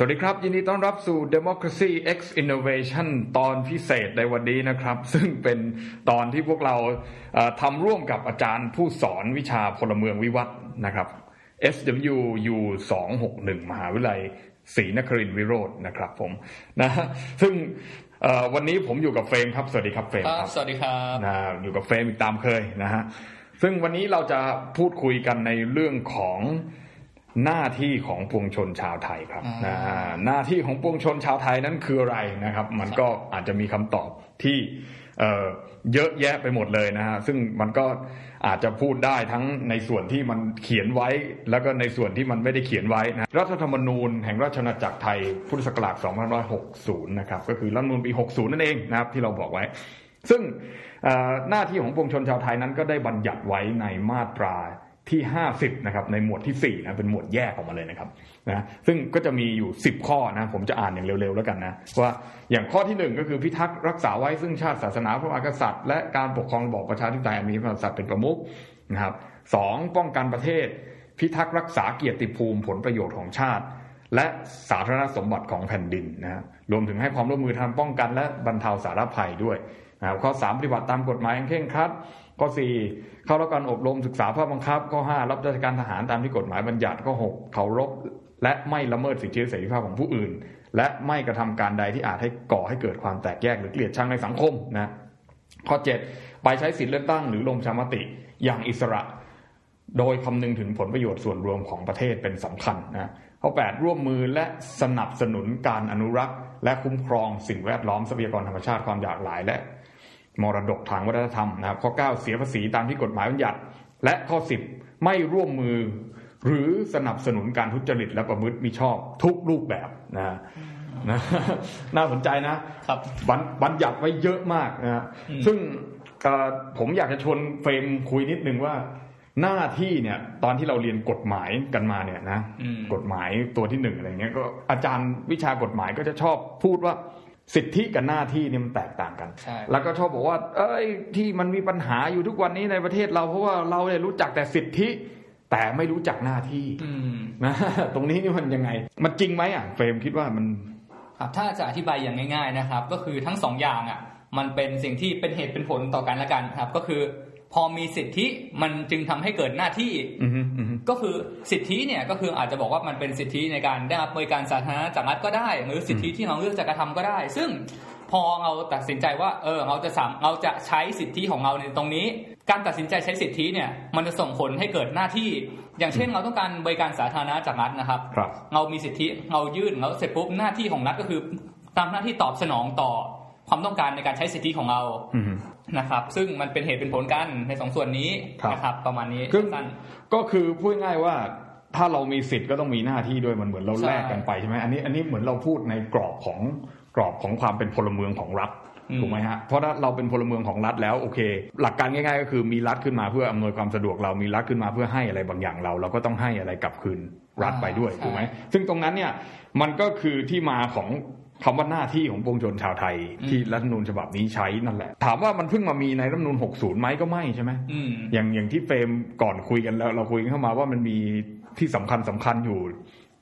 สวัสดีครับ ยินดีต้อนรับสู่ Democracy X Innovation ตอนพิเศษในวันนี้นะครับ ซึ่งเป็นตอนที่พวกเราทำร่วมกับอาจารย์ผู้สอนวิชาพลเมืองวิวัฒน์นะครับ SWU 261 มหาวิทยาลัยศรีนครินทร์วิโรจน์นะครับผมนะซึ่งวันนี้ผมอยู่กับเฟรมครับ สวัสดีครับเฟรมครับสวัสดีครับนะอยู่กับเฟรมอีกตามเคยนะฮะซึ่งวันนี้เราจะพูดคุยกันในเรื่องของ หน้าที่ของปวงชนชาวไทยครับนะหน้าที่ของปวงชนชาวไทยนั้นคืออะไรนะครับ มันก็อาจจะมีคำตอบที่เยอะแยะไปหมดเลยนะฮะซึ่งมันก็อาจจะพูดได้ทั้งในส่วนที่มันเขียนไว้ แล้วก็ในส่วนที่มันไม่ได้เขียนไว้นะรัฐธรรมนูญแห่งราชอาณาจักรไทยพุทธศักราช2560 นะครับ ก็คือรัฐธรรมนูญปี 60 นั่นเองนะครับที่เราบอกไว้ ซึ่งหน้าที่ของปวงชนชาวไทยนั้นก็ได้บัญญัติไว้ในมาตรา ที่ 50นะครับในหมวดที่ 4 นะเป็นหมวดแยกออกมาเลยนะครับนะซึ่งก็จะมีอยู่ 10 ข้อนะผมจะอ่านอย่างเร็วๆแล้วกันนะว่าอย่างข้อที่ 1 ก็คือพิทักษ์รักษาไว้ซึ่งชาติศาสนาพระมหากษัตริย์ และการปกครองระบอบประชาธิปไตยมีพระมหากษัตริย์เป็นประมุขนะครับสองป้องกันประเทศ พิทักษ์รักษาเกียรติภูมิผลประโยชน์ของชาติ และสาธารณสมบัติของแผ่นดินนะรวมถึงให้ความร่วมมือทางป้องกันและบรรเทาสาธารณภัยด้วยนะครับข้อ 3 ปฏิบัติตามกฎหมายอย่างเคร่งครัด ข้อ 4 เข้ารับการอบรมศึกษาภาพบังคับ ข้อ 5 รับราชการทหารตามที่กฎหมายบัญญัติข้อ 6 เคารพและไม่ละเมิดสิทธิเสรีภาพของผู้อื่น และไม่กระทำการใดที่อาจให้ก่อให้เกิดความแตกแยกหรือเกลียดชังในสังคมนะข้อ 7 ไปใช้สิทธิเลือกตั้งหรือลงชามติอย่างอิสระ โดยคำนึงถึงผลประโยชน์ส่วนรวมของประเทศเป็นสำคัญนะข้อ 8 ร่วมมือและสนับสนุนการอนุรักษ์ และคุ้มครองสิ่งแวดล้อมทรัพยากรธรรมชาติความหลากหลาย และ มรดกทางวัฒนธรรมนะครับข้อ 9 เสียภาษีตามที่กฎหมายบัญญัติ และข้อ 10 ไม่ร่วมมือ หรือสนับสนุนการทุจริตและประพฤติมิชอบทุกรูปแบบนะนะน่าสนใจนะครับบัญญัติไว้เยอะมากนะซึ่งผมอยากจะชวนเฟรมคุยนิดนึงว่าหน้าที่เนี่ยตอนที่เราเรียนกฎหมายกันมาเนี่ยนะกฎหมายตัวที่หนึ่งอะไรเงี้ยก็อาจารย์วิชากฎหมายก็จะชอบพูดว่า สิทธิกับหน้าที่นี่มันแตกต่างกัน แล้วก็ชอบบอกว่า เอ้ยที่มันมีปัญหาอยู่ทุกวันนี้ในประเทศเราเพราะว่าเราเนี่ยรู้จักแต่สิทธิ แต่ไม่รู้จักหน้าที่นะตรงนี้นี่มันยังไง มันจริงไหมอะเฟรมคิดว่ามันครับถ้าจะอธิบายอย่างง่าย ๆนะครับ ก็คือทั้งสองอย่างอะ มันเป็นสิ่งที่เป็นเหตุเป็นผลต่อกันละกันครับ ก็คือ พอมีสิทธิมันจึงทำให้เกิดหน้าที่ก็คือสิทธิเนี่ยก็คืออาจจะบอกว่ามันเป็นสิทธิในการได้รับบริการสาธารณะจากรัฐก็ได้ หรือสิทธิที่เราเลือกจะกระทำก็ได้ ซึ่งพอเราตัดสินใจว่าเออเราจะสามเราจะใช้สิทธิของเราในตรงนี้ การตัดสินใจใช้สิทธิเนี่ยมันจะส่งผลให้เกิดหน้าที่ อย่างเช่นเราต้องการบริการสาธารณะจากรัฐนะครับเรามีสิทธิเรายื่นเราเสร็จปุ๊บหน้าที่ของรัฐก็คือตามหน้าที่ตอบสนองต่อ ความต้องการในการใช้สิทธิของเรานะครับ ซึ่งมันเป็นเหตุเป็นผลกันในสองส่วนนี้นะครับ ประมาณนี้สั้นก็คือพูดง่ายว่าถ้าเรามีสิทธิ์ก็ต้องมีหน้าที่ด้วยมันเหมือนเราแลกกันไปใช่ไหมอันนี้อันนี้เหมือนเราพูดในกรอบของกรอบของความเป็นพลเมืองของรัฐถูกไหมฮะ เพราะถ้าเราเป็นพลเมืองของรัฐแล้วโอเค หลักการง่ายๆ ก็คือมีรัฐขึ้นมาเพื่ออำนวยความสะดวกเรามีรัฐขึ้นมาเพื่อให้อะไรบางอย่างเรา เราก็ต้องให้อะไรกลับคืนรัฐไปด้วยถูกไหมซึ่งตรงนั้นเนี่ยมันก็คือที่มาของ คำว่าหน้าที่ของปวงชนชาวไทยที่รัฐนูญฉบับนี้ใช้นั่นแหละ ถามว่ามันเพิ่งมามีในรัฐนูญ60ไหมก็ไม่ใช่ไหมอย่างอย่างที่เฟรมก่อนคุยกันแล้ว เราคุยกันเข้ามาว่ามันมีที่สำคัญสำคัญอยู่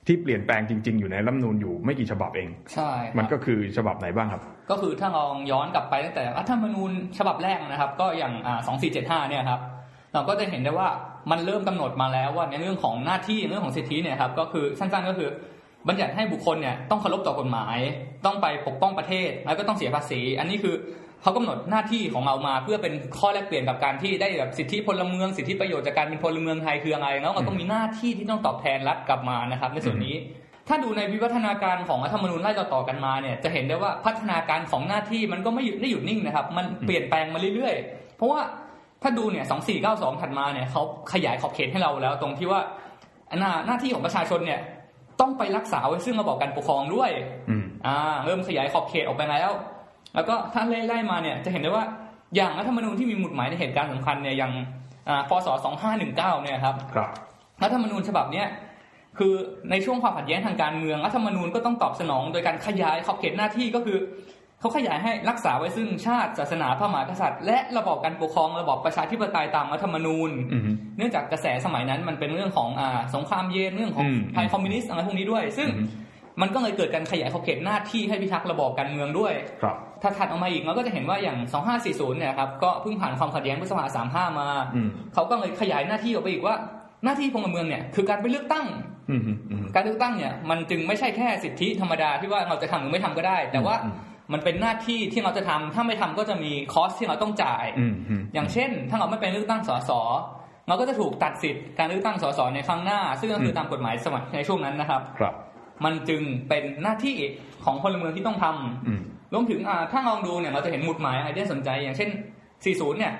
ที่เปลี่ยนแปลงจริง ๆ อยู่ในรัฐนูญอยู่ไม่กี่ฉบับเอง ใช่ มันก็คือฉบับไหนบ้างครับ ก็คือถ้าลองย้อนกลับไปตั้งแต่รัฐธรรมนูญฉบับแรกนะครับ ก็อย่างสองสี่เจ็ดห้าเนี่ยครับ เราก็จะเห็นได้ว่ามันเริ่มกำหนดมาแล้วว่าในเรื่องของหน้าที่เรื่องของสิทธิเนี่ยครับ ก็คือสั้นๆก็คือ บัญญัติให้บุคคลเนี่ยต้องเคารพต่อกฎหมาย ต้องไปปกป้องประเทศ แล้วก็ต้องเสียภาษี อันนี้คือเขากำหนดหน้าที่ของเรามา เพื่อเป็นข้อแลกเปลี่ยนกับการที่ได้แบบสิทธิพลเมืองสิทธิประโยชน์จากการเป็นพลเมืองไทยคืออะไรแล้วเราต้องมีหน้าที่ที่ต้องตอบแทนรัฐกลับมานะครับ ในส่วนนี้ ถ้าดูในวิวัฒนาการของรัฐธรรมนูญไล่ต่อๆกันมาเนี่ยจะเห็นได้ว่าพัฒนาการของหน้าที่มันก็ไม่หยุดไม่หยุดนิ่งนะครับ มันเปลี่ยนแปลงมาเรื่อยๆ เพราะว่าถ้าดูเนี่ยสองสี่เก้าสองถัดมาเนี่ยเขาขยายขอบเขตให้เราแล้ว ตรงที่ว่าหน้าหน้าที่ของประชาชนเนี่ย ต้องไปรักษาไว้ซึ่งระบบการปกครองด้วยอ่าเริ่มขยายขอบเขตออกไปแล้ว แล้วก็ถ้าไล่ๆมาเนี่ยจะเห็นได้ว่าอย่างรัฐธรรมนูญที่มีหมุดหมายในเหตุการณ์สำคัญเนี่ยอย่างพศ2519เนี่ยครับครับรัฐธรรมนูญฉบับเนี้ยคือในช่วงความขัดแย้งทางการเมืองรัฐธรรมนูญก็ต้องตอบสนองโดยการขยายขอบเขตหน้าที่ก็คือ เขาขยายให้รักษาไว้ซึ่งชาติศาสนาพระมหากษัตริย์ และระบอบการปกครองระบอบประชาธิปไตยตามรัฐธรรมนูญ เนื่องจากกระแสสมัยนั้นมันเป็นเรื่องของอ่าสงครามเย็นเรื่องของภัยคอมมิวนิสต์อะไรพวกนี้ด้วย ซึ่งมันก็เลยเกิดการขยายขอบเขตหน้าที่ให้พิทักษ์ระบอบการเมืองด้วย ครับ ถ้าถัดออกมาอีกเราก็จะเห็นว่าอย่าง 2540 เนี่ยครับ ก็เพิ่งผ่านความขัดแย้งพฤษภา35 มาอืมเขาก็เลยขยายหน้าที่ออกไปอีกว่า หน้าที่พลเมืองเนี่ยคือการไปเลือกตั้งอืมอืมอืมการเลือกตั้งเนี่ยมันจึงไม่ใช่แค่สิทธิธรรมดาที่ว่าเราจะทำหรือไม่ทำก็ได้ แต่ว่าอื มมันเป็นหน้าที่ที่เราจะทำถ้าไม่ทำก็จะมีคอสที่เราต้องจ่ายอืมอืมอย่างเช่น ถ้าเราไม่เป็นเลือกตั้งสสเราก็จะถูกตัดสิทธิ์การเลือกตั้งสสในครั้งหน้า ซึ่งก็คือตามกฎหมายสมัยในช่วงนั้นนะครับ ครับ มันจึงเป็นหน้าที่ของพลเมืองที่ต้องทำอืมรวมถึงอ่าถ้าลองดูเนี่ยเราจะเห็นหมุดหมายอะไรที่น่าสนใจ อย่างเช่น 40 เนี่ย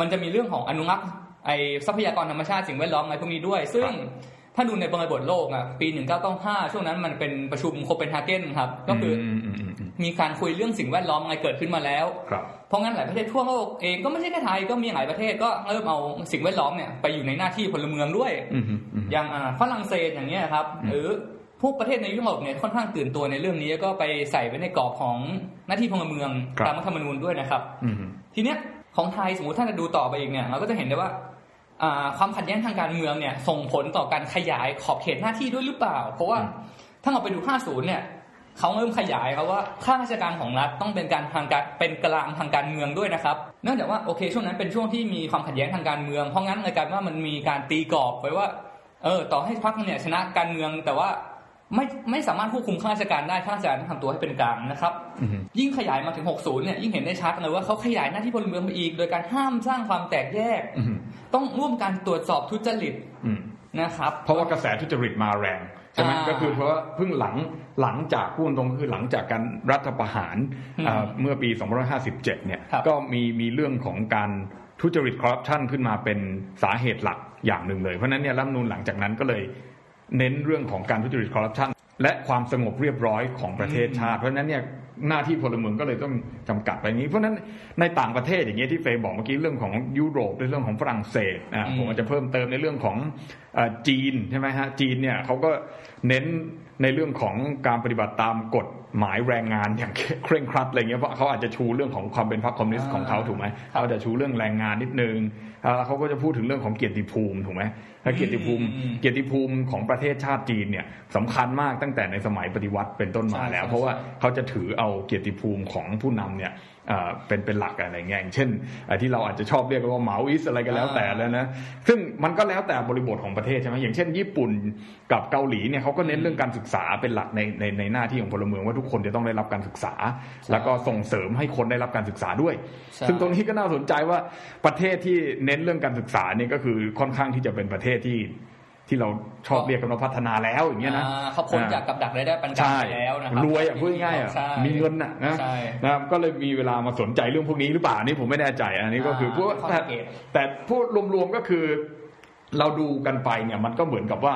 มันจะมีเรื่องของอนุรักษ์ไอทรัพยากรธรรมชาติสิ่งแวดล้อมอะไรพวกนี้ด้วย ซึ่งถ้าดูในบริบทโลกอะปี 1995 ช่วงนั้นมันเป็นประชุมโคเปนฮาเกนครับ ก็คืออ มอืมอืมอืมมีการคุยเรื่องสิ่งแวดล้อมอะไรเกิดขึ้นมาแล้วครับเพราะงั้นหลายประเทศทั่วโลกเองก็ไม่ใช่แค่ไทยก็มีหลายประเทศก็เริ่มเอาสิ่งแวดล้อมเนี่ยไปอยู่ในหน้าที่พลเมืองด้วยอืมอืมอืมอย่างอ่าฝรั่งเศสอย่างเงี้ยครับอืมหรือพวกประเทศในยุโรปเนี่ยค่อนข้างตื่นตัวในเรื่องนี้แล้วก็ไปใส่ไว้ในกรอบของหน้าที่พลเมืองครับตามรัฐธรรมนูญด้วยนะครับอืมทีเนี้ยของไทยสมมติถ้าจะดูต่อไปอีกเนี่ยเราก็จะเห็นได้ว่าอ่าความขัดแย้งทางการเมืองเนี่ยส่งผลต่อการขยายขอบเขตหน้าที่ด้วยหรือเปล่า เพราะว่าอืมถ้าเราไปดู 50 เนี่ย เขาเริ่มขยายครับว่าข้าราชการของรัฐต้องเป็นการทางการเป็นกลางทางการเมืองด้วยนะครับ เนื่องจากว่าโอเคช่วงนั้นเป็นช่วงที่มีความขัดแย้งทางการเมือง เพราะงั้นเลยกลายเป็นว่ามันมีการตีกรอบไว้ว่า เออ ต่อให้พรรคเนี่ยชนะการเมืองแต่ว่าไม่ไม่สามารถควบคุมข้าราชการได้ข้าราชการต้องทำตัวให้เป็นกลางนะครับอืมยิ่งขยายมาถึง 60 เนี่ยยิ่งเห็นได้ชัดเลยว่าเขาขยายหน้าที่พลเมืองไปอีก โดยการห้ามสร้างความแตกแยกอืมต้องร่วมการตรวจสอบทุจริตอืมนะครับ เพราะว่ากระแสทุจริตมาแรง ใช่ไหมอ่าก็คือเพราะว่าเพิ่งหลังหลังจากพูดตรงๆคือหลังจากการรัฐประหารอืมอ่าเมื่อปี 2557 เนี่ยครับก็มีมีเรื่องของการทุจริตคอร์รัปชันขึ้นมาเป็นสาเหตุหลักอย่างหนึ่งเลย เพราะฉะนั้นเนี่ยรัฐธรรมนูลหลังจากนั้นก็เลยเน้นเรื่องของการทุจริตคอร์รัปชันและความสงบเรียบร้อยของประเทศชาติ เพราะฉะนั้นเนี่ย หน้าที่พลเมืองก็เลยต้องจำกัดไปอย่างนี้ เพราะฉะนั้นในต่างประเทศอย่างเงี้ยที่เฟย์บอกเมื่อกี้เรื่องของยุโรปในเรื่องของฝรั่งเศสอ่าผมอาจจะเพิ่มเติมในเรื่องของอจีนใช่ไหมฮะจีนเนี่ยเขาก็เน้น ในเรื่องของการปฏิบัติตามกฎหมายแรงงานอย่างเคร่งครัดอะไรเงี้ยเพราะเขาอาจจะชูเรื่องของความเป็นพรรคคอมมิวนิสต์ของเขาถูกไหมเขาจะชูเรื่องแรงงานนิดนึงอ่าเขาก็จะพูดถึงเรื่องของเกียรติภูมิถูกไหมถ้าเกียรติภูมิอืมเกียรติภูมิของประเทศชาติจีนเนี่ยสำคัญมากตั้งแต่ในสมัยปฏิวัติเป็นต้นมาใช่แล้วใช่เพราะว่าเขาจะถือเอาเกียรติภูมิของผู้นำเนี่ย เอ่อเป็นเป็นหลักอะไรเงี้ยอย่างเช่นเอ่อที่เราอาจจะชอบเรียกกันว่าเหมาอิสอะไรก็แล้วแต่แล้วนะซึ่งมันก็แล้วแต่บริบทของประเทศใช่ไหมอย่างเช่น ญี่ปุ่นกับเกาหลีเนี่ยเขาก็เน้นเรื่องการศึกษาเป็นหลักในในในหน้าที่ของพลเมืองว่าทุกคนจะต้องได้รับการศึกษา แล้วก็ส่งเสริมให้คนได้รับการศึกษาด้วยใช่ซึ่งตรงนี้ก็น่าสนใจว่าประเทศที่เน้นเรื่องการศึกษาเนี่ยก็คือค่อนข้างที่จะเป็นประเทศที่ ที่เราชอบเรียกกันว่าพัฒนาแล้วอย่างเงี้ยนะอ่าเขาพ้นจากกับดักรายได้ปานกลางใช่ไปแล้วนะครับรวยอะพูดง่ายๆอะใช่มีเงินอะนะใช่นะครับก็เลยมีเวลามาสนใจเรื่องพวกนี้หรือเปล่าอันนี่ผมไม่แน่ใจอันนี้ก็คืออ่าพวกข้อแต่สังเกตแต่พูดรวมๆก็คือเราดูกันไปเนี่ยมันก็เหมือนกับว่า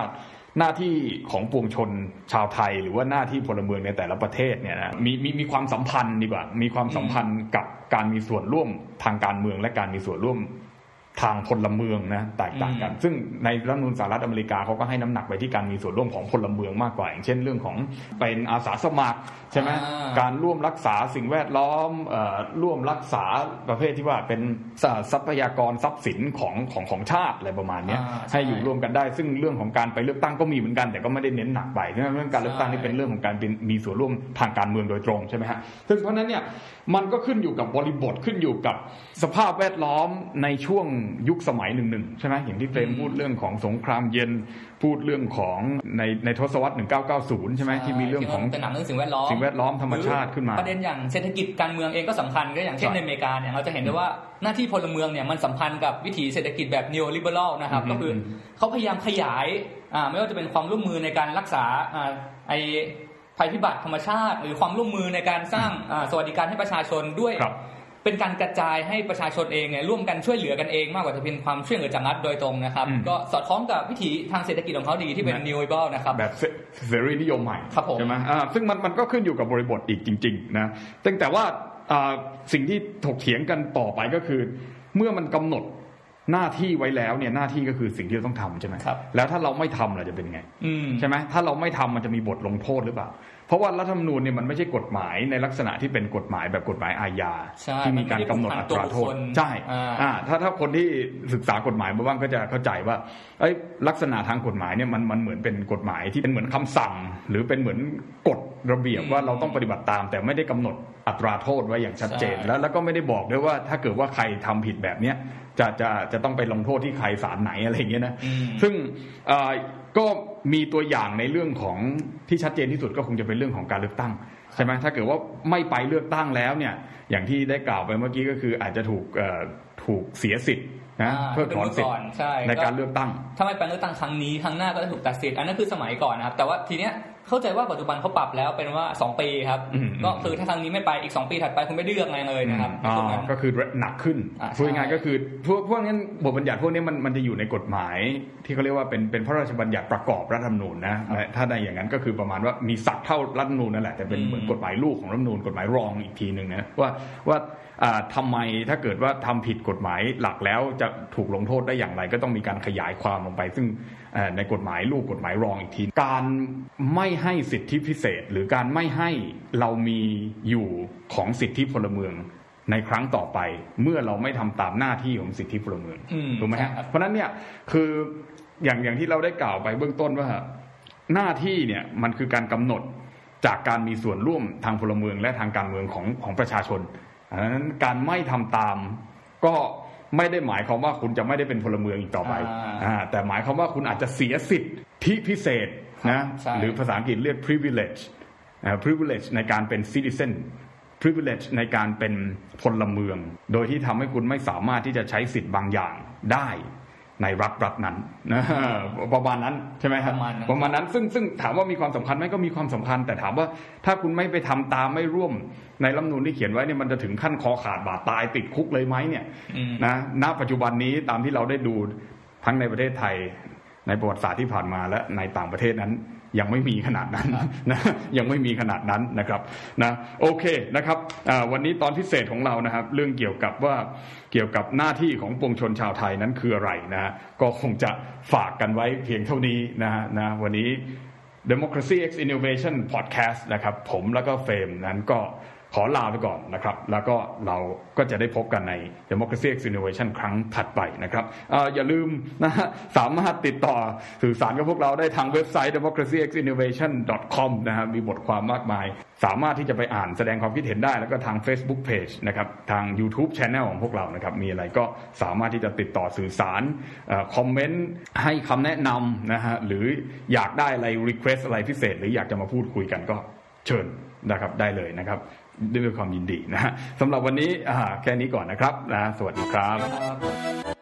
หน้าที่ของปวงชนชาวไทย หรือว่าหน้าที่พลเมืองในแต่ละประเทศเนี่ยนะมีมีมีความสัมพันธ์ดีกว่า มีความสัมพันธ์กับการมีส่วนร่วมทางการเมืองและการมีส่วนร่วม ทางพลเมืองนะแตกต่างกัน ซึ่งในรัฐธรรมนูญสหรัฐอเมริกาเขาก็ให้น้ำหนักไปที่การมีส่วนร่วมของพลเมืองมากกว่า อย่างเช่นเรื่องของเป็นอาสาสมัครใช่ไหมอ่าการร่วมรักษาสิ่งแวดล้อมเอ่อร่วมรักษาประเภทที่ว่าเป็นทรัพยากรทรัพย์สินของของของชาติอะไรประมาณเนี้ยอ่าใช่ให้อยู่ร่วมกันได้ ซึ่งเรื่องของการไปเลือกตั้งก็มีเหมือนกันแต่ก็ไม่ได้เน้นหนักไปเพราะฉะนั้นเรื่องการเลือกตั้งนี่เป็นเรื่องของการเป็นมีส่วนร่วมทางการเมืองโดยตรงใช่ไหมฮะซึ่งเพราะฉะนั้นเนี่ยมันก็ขึ้นอยู่กับบริบทขึ้นอยู่กับสภาพแวดล้อมในช่วงยุคสมัยหนึ่งๆใช่ไหมอย่างที่เฟรมพูดเรื่องของสงครามเย็นพูดเรื่องของในในทศวรรษ 1990 ใช่ไหมที่มีเรื่องของเป็นหนังเรื่องสิ่งแวดล้อมสิ่งแวดล้อมธรรมชาติขึ้นมา ประเด็นอย่างเศรษฐกิจการเมืองเองก็สำคัญก็อย่างเช่นใช่ในอเมริกาเนี่ยเราจะเห็นได้ว่าหน้าที่พลเมืองเนี่ยมันสัมพันธ์กับวิถีเศรษฐกิจแบบ neo liberal นะครับอืมก็คือเขาพยายามขยายอ่าไม่ว่าจะเป็นความร่วมมือในการรักษาอ่าไอภัยพิบัติธรรมชาติ หรือความร่วมมือในการสร้างอ่าสวัสดิการให้ประชาชนด้วยครับ เป็นการกระจายให้ประชาชนเองเนี่ยร่วมกันช่วยเหลือกันเองมากกว่าจะเป็นความช่วยเหลือจากรัฐโดยตรงนะครับอืมก็สอดคล้องกับวิถีทางเศรษฐกิจของเขาดีที่เป็นนะ neo liberal นะครับแบบเสเสรีนิยมใหม่ครับผมใช่ไหมอ่าซึ่งมันมันก็ขึ้นอยู่กับบริบทอีกจริงๆนะแต่แต่ว่าอ่าสิ่งที่ถกเถียงกันต่อไปก็คือ เมื่อมันกำหนดหน้าที่ไว้แล้วเนี่ยหน้าที่ก็คือสิ่งที่เราต้องทำใช่ไหมครับแล้วถ้าเราไม่ทำเราจะเป็นไงอืมใช่ไหมถ้าเราไม่ทำมันจะมีบทลงโทษหรือเปล่า เพราะว่ารัฐธรรมนูญเนี่ยมันไม่ใช่กฎหมายในลักษณะที่เป็นกฎหมายแบบกฎหมายอาญาที่มีการกำหนดอัตราโทษใช่อ่าถ้าถ้าคนที่ศึกษากฎหมายมาบ้างก็จะเข้าใจว่าไอ้ลักษณะทางกฎหมายเนี่ยมันมันเหมือนเป็นกฎหมายที่เป็นเหมือนคำสั่ง หรือเป็นเหมือนกฎระเบียบว่าเราต้องปฏิบัติตาม แต่ไม่ได้กำหนดอัตราโทษไว้อย่างชัดเจน แล้วแล้วก็ไม่ได้บอกด้วยว่าถ้าเกิดว่าใครทำผิดแบบเนี้ยจะจะจะต้องไปลงโทษที่ใครศาลไหนอะไรอย่างเงี้ยนะซึ่งก็ มีตัวอย่างในเรื่องของที่ชัดเจนที่สุดก็คงจะเป็นเรื่องของการเลือกตั้งใช่ไหมถ้าเกิดว่าไม่ไปเลือกตั้งแล้วเนี่ย อย่างที่ได้กล่าวไปเมื่อกี้ก็คืออาจจะถูกถูกเสียสิทธิ์นะเพื่อถอนสิทธิ์ในการเลือกตั้ง ถ้าไม่ไปเลือกตั้งครั้งนี้ครั้งหน้าก็จะถูกตัดสิทธิ์อันนั้นคือสมัยก่อนนะครับ แต่ว่าทีเนี้ย เข้าใจว่าปัจจุบันเขาปรับแล้วเป็นว่า2ปีครับ ก็คือถ้าครั้งนี้ไม่ไปอีก2ปีถัดไปคุณไม่ได้เลือกอะไรเลยนะครับก็คือหนักขึ้นพูดง่ายก็คือพวกพวกนี้บทบัญญัติพวกนี้มันมันจะอยู่ในกฎหมาย ที่เขาเรียกว่าเป็นเป็นพระราชบัญญัติประกอบรัฐธรรมนูญนะถ้าในอย่างนั้นก็คือประมาณว่ามีศักดิ์เท่ารัฐธรรมนูญนั่นแหละแต่เป็นเหมือนกฎหมายลูกของรัฐธรรมนูญกฎหมายรองอีกทีหนึ่งนะว่าว่าทำไมถ้าเกิดว่าทำผิดกฎหมายหลักแล้วจะถูกลงโทษได้อย่างไร ก็ต้องมีการขยายความลงไป ซึ่ง ในกฎหมายลูกกฎหมายรองอีกที การไม่ให้สิทธิพิเศษ หรือการไม่ให้เรามีอยู่ของสิทธิพลเมืองในครั้งต่อไปเมื่อเราไม่ทำตามหน้าที่ของสิทธิพลเมืองถูกไหมฮะเพราะนั้นเนี่ยคืออย่างอย่างที่เราได้กล่าวไปเบื้องต้นว่า หน้าที่เนี่ยมันคือการกำหนดจากการมีส่วนร่วมทางพลเมืองและทางการเมืองของของประชาชนดังนั้นการไม่ทำตามก็ ไม่ได้หมายความว่าคุณจะไม่ได้เป็นพลเมืองอีกต่อไปแต่หมายความว่าคุณอาจจะเสียสิทธิพิเศษนะหรือภาษาอังกฤษเรียก privilege privilege ในการเป็น citizen privilege ในการเป็นพลเมือง โดยที่ทำให้คุณไม่สามารถที่จะใช้สิทธิ์บางอย่างได้ ในรัฐรัฐนั้นนะประมาณนั้นใช่ไหมครับประมาณนั้นซึ่งซึ่งถามว่ามีความสำคัญไหมก็มีความสำคัญ แต่ถามว่าถ้าคุณไม่ไปทำตามไม่ร่วม ในรัฐนูนที่เขียนไว้เนี่ยมันจะถึงขั้นคอขาดบาดตายติดคุกเลยไหมเนี่ยนะณปัจจุบันนี้ตามที่เราได้ดูทั้งในประเทศไทย ในประวัติศาสตร์ที่ผ่านมาและในต่างประเทศนั้น ยังไม่มีขนาดนั้นนะยังไม่มีขนาดนั้นนะครับนะโอเคนะครับวันนี้ตอนพิเศษของเรานะครับ เรื่องเกี่ยวกับว่าเกี่ยวกับหน้าที่ของปวงชนชาวไทยนั้นคืออะไรนะก็คงจะฝากกันไว้เพียงเท่านี้นะนะวันนี้ Democracy X Innovation Podcast นะครับ ผมแล้วก็เฟรมนั้นก็ ขอลาไปก่อนนะครับ แล้วก็เราก็จะได้พบกันใน Democracy X Innovation ครั้งถัดไปนะครับออย่าลืมนะฮะสามารถติดต่อสื่อสารกับพวกเราได้ทางเว็บไซต์ democracyxinnovation.com นะครับมีบทความมากมาย สามารถที่จะไปอ่านแสดงความคิดเห็นได้ แล้วก็ทาง Facebook Page นะครับทาง YouTube Channel ของพวกเรานะครับ มีอะไรก็สามารถที่จะติดต่อสื่อสารคอมเมนต์ให้คำแนะนำนะฮะหรืออยากได้อะไร Request อะไรพิเศษ หรืออยากจะมาพูดคุยกันก็เชิญนะครับได้เลยนะครับ ด้วยความยินดีนะฮะสำหรับวันนี้แค่นี้ก่อนนะครับนะสวัสดีครับ